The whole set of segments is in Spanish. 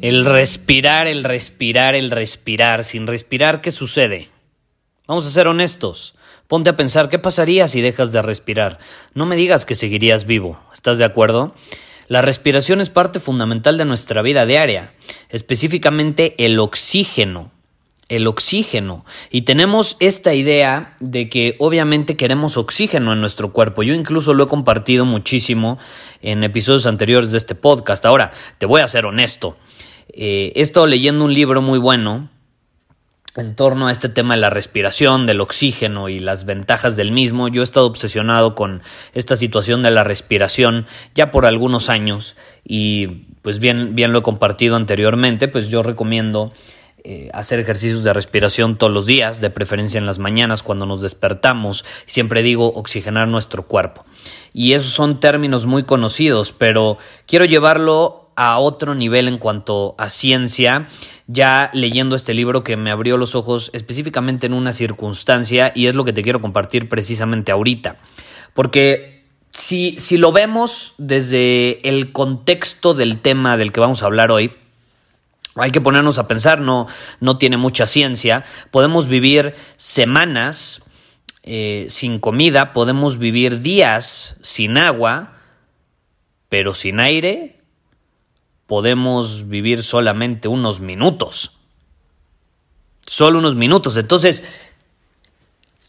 El respirar, el respirar, el respirar. Sin respirar, ¿qué sucede? Vamos a ser honestos. Ponte a pensar qué pasaría si dejas de respirar. No me digas que seguirías vivo. ¿Estás de acuerdo? La respiración es parte fundamental de nuestra vida diaria, específicamente el oxígeno. El oxígeno. Y tenemos esta idea de que obviamente queremos oxígeno en nuestro cuerpo. Yo incluso lo he compartido muchísimo en episodios anteriores de este podcast. Ahora, te voy a ser honesto. Eh, he estado leyendo un libro muy bueno en torno a este tema de la respiración, del oxígeno y las ventajas del mismo. Yo he estado obsesionado con esta situación de la respiración ya por algunos años y pues bien, bien lo he compartido anteriormente, pues yo recomiendo eh, hacer ejercicios de respiración todos los días, de preferencia en las mañanas cuando nos despertamos. Siempre digo oxigenar nuestro cuerpo. Y esos son términos muy conocidos, pero quiero llevarlo a otro nivel en cuanto a ciencia, ya leyendo este libro que me abrió los ojos específicamente en una circunstancia y es lo que te quiero compartir precisamente ahorita. Porque si, si lo vemos desde el contexto del tema del que vamos a hablar hoy, hay que ponernos a pensar, no, no tiene mucha ciencia. Podemos vivir semanas eh, sin comida, podemos vivir días sin agua, pero sin aire podemos vivir solamente unos minutos. Solo unos minutos. Entonces,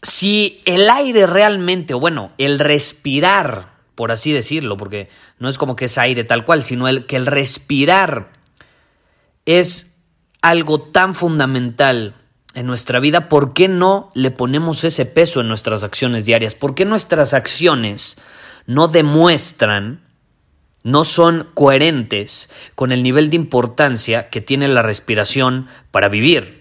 si el aire realmente, o bueno, el respirar, por así decirlo, porque no es como que es aire tal cual, sino el que el respirar es algo tan fundamental en nuestra vida, ¿por qué no le ponemos ese peso en nuestras acciones diarias? ¿Por qué nuestras acciones no demuestran no son coherentes con el nivel de importancia que tiene la respiración para vivir.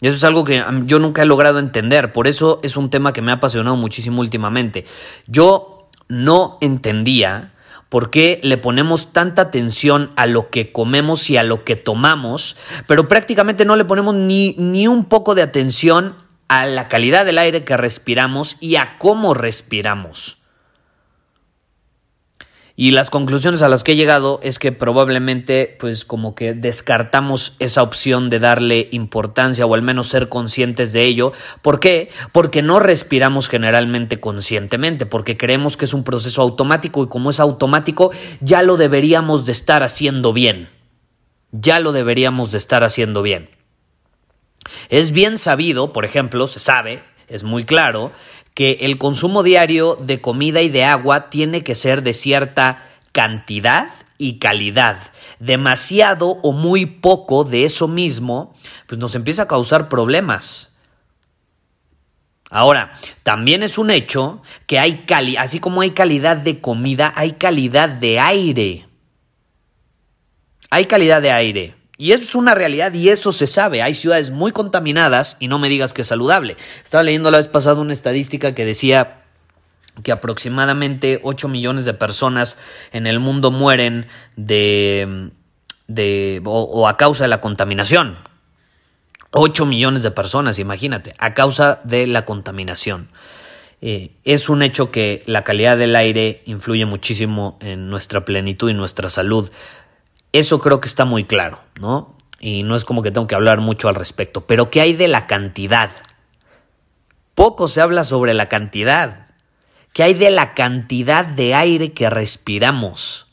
Y eso es algo que yo nunca he logrado entender, por eso es un tema que me ha apasionado muchísimo últimamente. Yo no entendía por qué le ponemos tanta atención a lo que comemos y a lo que tomamos, pero prácticamente no le ponemos ni, ni un poco de atención a la calidad del aire que respiramos y a cómo respiramos. Y las conclusiones a las que he llegado es que probablemente pues como que descartamos esa opción de darle importancia o al menos ser conscientes de ello. ¿Por qué? Porque no respiramos generalmente conscientemente, porque creemos que es un proceso automático y como es automático ya lo deberíamos de estar haciendo bien. Ya lo deberíamos de estar haciendo bien. Es bien sabido, por ejemplo, se sabe, es muy claro, que el consumo diario de comida y de agua tiene que ser de cierta cantidad y calidad. Demasiado o muy poco de eso mismo, pues nos empieza a causar problemas. Ahora, también es un hecho que hay así como hay calidad de comida, hay calidad de aire. Hay calidad de aire. Y eso es una realidad y eso se sabe. Hay ciudades muy contaminadas y no me digas que es saludable. Estaba leyendo la vez pasada una estadística que decía que aproximadamente 8 millones de personas en el mundo mueren de, de o, a causa de la contaminación. 8 millones de personas, imagínate, a causa de la contaminación. Eh, es un hecho que la calidad del aire influye muchísimo en nuestra plenitud y nuestra salud. Eso creo que está muy claro, ¿no? Y no es como que tengo que hablar mucho al respecto. Pero ¿qué hay de la cantidad? Poco se habla sobre la cantidad. ¿Qué hay de la cantidad de aire que respiramos?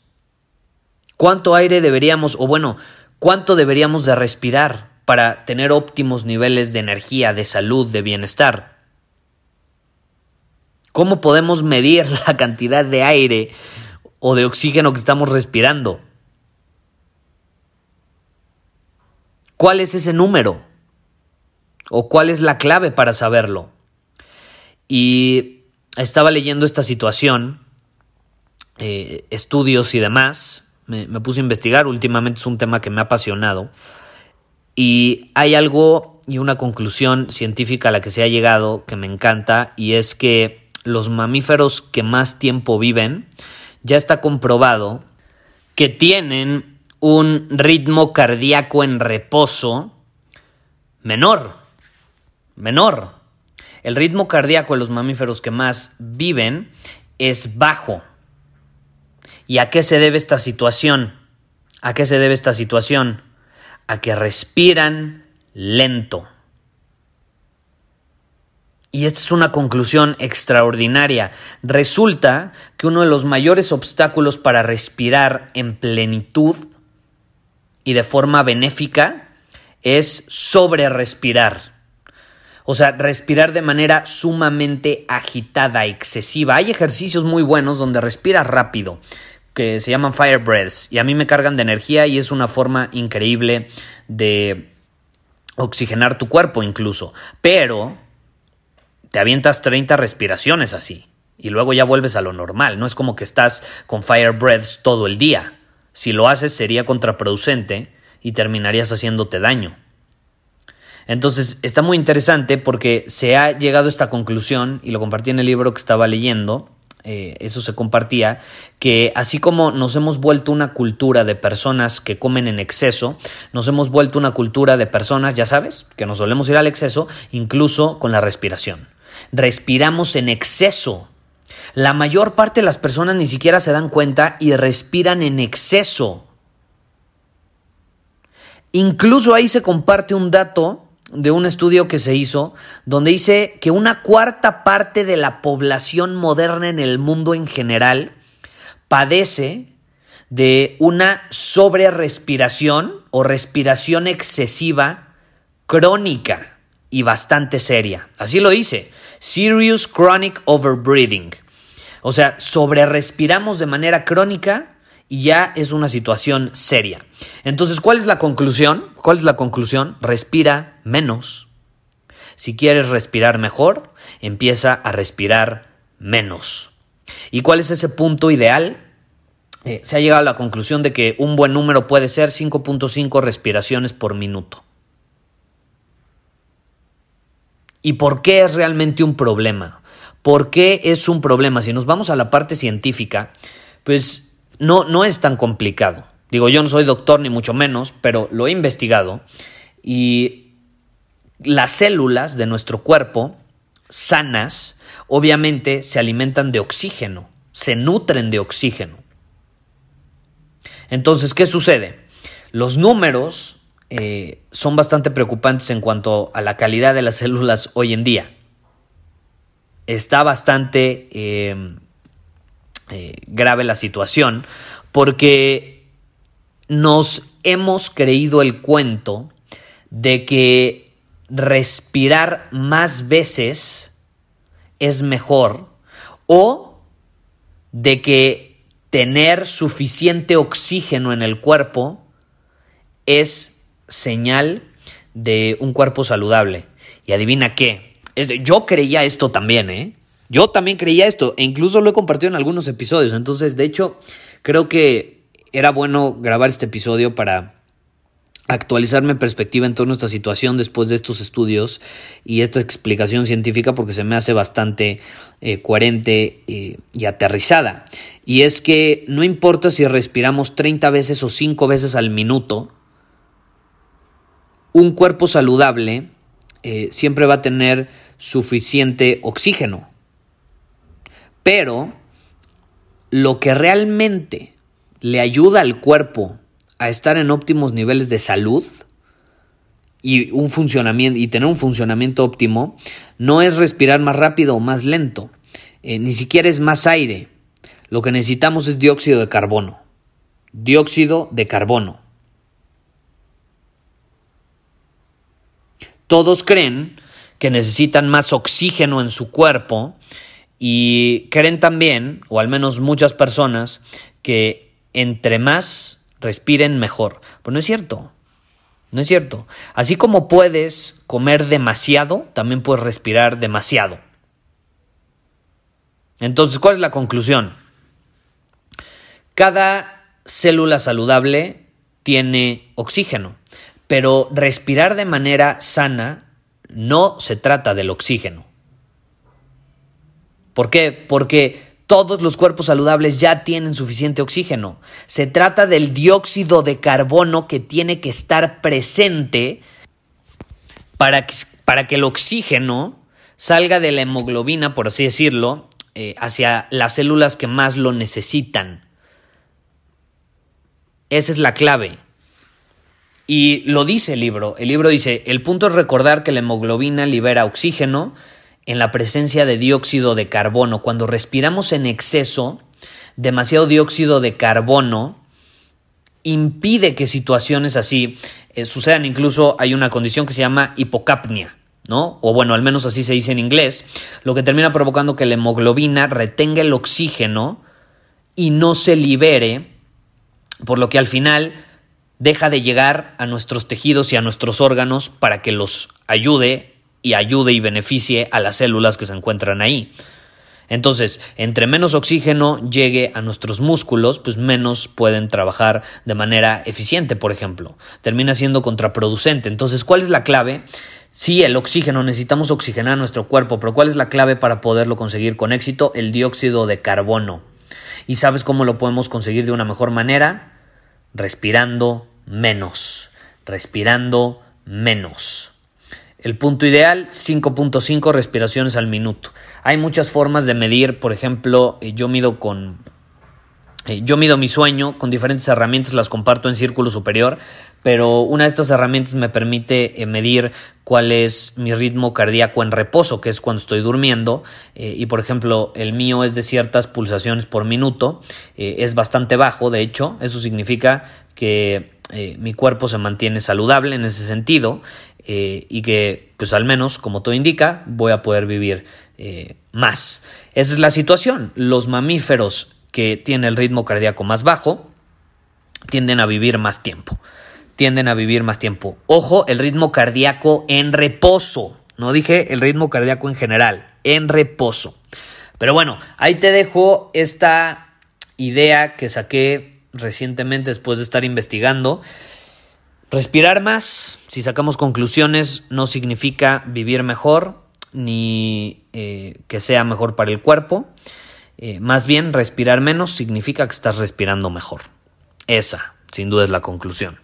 ¿Cuánto aire deberíamos, o bueno, cuánto deberíamos de respirar? para tener óptimos niveles de energía, de salud, de bienestar? ¿Cómo podemos medir la cantidad de aire o de oxígeno que estamos respirando? ¿Cuál es ese número? ¿O cuál es la clave para saberlo? Y estaba leyendo esta situación, eh, estudios y demás, me, me puse a investigar, últimamente es un tema que me ha apasionado, y hay algo y una conclusión científica a la que se ha llegado que me encanta, y es que los mamíferos que más tiempo viven, ya está comprobado que tienen un ritmo cardíaco en reposo menor, menor. El ritmo cardíaco de los mamíferos que más viven es bajo. ¿Y a qué se debe esta situación? ¿A qué se debe esta situación? A que respiran lento. Y esta es una conclusión extraordinaria. Resulta que uno de los mayores obstáculos para respirar en plenitud y de forma benéfica es sobre respirar. O sea, respirar de manera sumamente agitada, excesiva. Hay ejercicios muy buenos donde respiras rápido, que se llaman fire breaths, y a mí me cargan de energía y es una forma increíble de oxigenar tu cuerpo incluso. Pero te avientas 30 respiraciones así y luego ya vuelves a lo normal. No es como que estás con fire breaths todo el día. Si lo haces sería contraproducente y terminarías haciéndote daño. Entonces está muy interesante porque se ha llegado a esta conclusión, y lo compartí en el libro que estaba leyendo, eh, eso se compartía, que así como nos hemos vuelto una cultura de personas que comen en exceso, nos hemos vuelto una cultura de personas, ya sabes, que nos solemos ir al exceso, incluso con la respiración. Respiramos en exceso. La mayor parte de las personas ni siquiera se dan cuenta y respiran en exceso. Incluso ahí se comparte un dato de un estudio que se hizo donde dice que una cuarta parte de la población moderna en el mundo en general padece de una sobrerespiración o respiración excesiva crónica y bastante seria. Así lo dice, serious chronic overbreathing. O sea, sobrerespiramos de manera crónica y ya es una situación seria. Entonces, ¿cuál es la conclusión? ¿Cuál es la conclusión? Respira menos. Si quieres respirar mejor, empieza a respirar menos. ¿Y cuál es ese punto ideal? Eh, se ha llegado a la conclusión de que un buen número puede ser 5.5 respiraciones por minuto. ¿Y por qué es realmente un problema? ¿Por qué es un problema? Si nos vamos a la parte científica, pues no, no es tan complicado. Digo, yo no soy doctor ni mucho menos, pero lo he investigado y las células de nuestro cuerpo sanas obviamente se alimentan de oxígeno, se nutren de oxígeno. Entonces, ¿qué sucede? Los números eh, son bastante preocupantes en cuanto a la calidad de las células hoy en día. Está bastante eh, eh, grave la situación porque nos hemos creído el cuento de que respirar más veces es mejor o de que tener suficiente oxígeno en el cuerpo es señal de un cuerpo saludable. Y adivina qué, yo creía esto también, ¿eh? Yo también creía esto e incluso lo he compartido en algunos episodios. Entonces, de hecho, creo que era bueno grabar este episodio para actualizar mi perspectiva en torno a esta situación después de estos estudios y esta explicación científica porque se me hace bastante eh, coherente eh, y aterrizada. Y es que no importa si respiramos 30 veces o 5 veces al minuto, un cuerpo saludable eh, siempre va a tener suficiente oxígeno. Pero lo que realmente le ayuda al cuerpo a estar en óptimos niveles de salud y un funcionamiento y tener un funcionamiento óptimo no es respirar más rápido o más lento, eh, ni siquiera es más aire. Lo que necesitamos es dióxido de carbono. Dióxido de carbono. Todos creen que necesitan más oxígeno en su cuerpo y creen también, o al menos muchas personas, que entre más respiren mejor. Pues no es cierto. No es cierto. Así como puedes comer demasiado, también puedes respirar demasiado. Entonces, ¿cuál es la conclusión? Cada célula saludable tiene oxígeno, pero respirar de manera sana no se trata del oxígeno. ¿Por qué? Porque todos los cuerpos saludables ya tienen suficiente oxígeno. Se trata del dióxido de carbono que tiene que estar presente para que, el oxígeno salga de la hemoglobina, por así decirlo, eh, hacia las células que más lo necesitan. Esa es la clave. Y lo dice el libro. El libro dice, el punto es recordar que la hemoglobina libera oxígeno en la presencia de dióxido de carbono. Cuando respiramos en exceso, demasiado dióxido de carbono impide que situaciones así eh, sucedan. Incluso hay una condición que se llama hipocapnia. ¿no? O bueno, al menos así se dice en inglés, lo que termina provocando que la hemoglobina retenga el oxígeno y no se libere, por lo que al final deja de llegar a nuestros tejidos y a nuestros órganos para que los ayude y ayude y beneficie a las células que se encuentran ahí. Entonces, entre menos oxígeno llegue a nuestros músculos, pues menos pueden trabajar de manera eficiente, por ejemplo. Termina siendo contraproducente. Entonces, ¿cuál es la clave? Sí, el oxígeno, necesitamos oxigenar nuestro cuerpo, pero ¿cuál es la clave para poderlo conseguir con éxito? El dióxido de carbono. ¿Y sabes cómo lo podemos conseguir de una mejor manera? Respirando menos, respirando menos. El punto ideal, 5.5 respiraciones al minuto. Hay muchas formas de medir, por ejemplo, eh, yo mido con eh, yo mido mi sueño con diferentes herramientas, las comparto en Círculo Superior, pero una de estas herramientas me permite eh, medir cuál es mi ritmo cardíaco en reposo, que es cuando estoy durmiendo, eh, y por ejemplo el mío es de ciertas pulsaciones por minuto, es bastante bajo, de hecho, eso significa que mi cuerpo se mantiene saludable en ese sentido y que pues al menos, como todo indica, voy a poder vivir más. Esa es la situación. Los mamíferos que tienen el ritmo cardíaco más bajo tienden a vivir más tiempo. Tienden a vivir más tiempo. Ojo, el ritmo cardíaco en reposo. No dije el ritmo cardíaco en general, en reposo. Pero bueno, ahí te dejo esta idea que saqué recientemente después de estar investigando. Respirar más, si sacamos conclusiones, no significa vivir mejor ni eh, que sea mejor para el cuerpo. Eh, más bien, respirar menos significa que estás respirando mejor. Esa, sin duda, es la conclusión.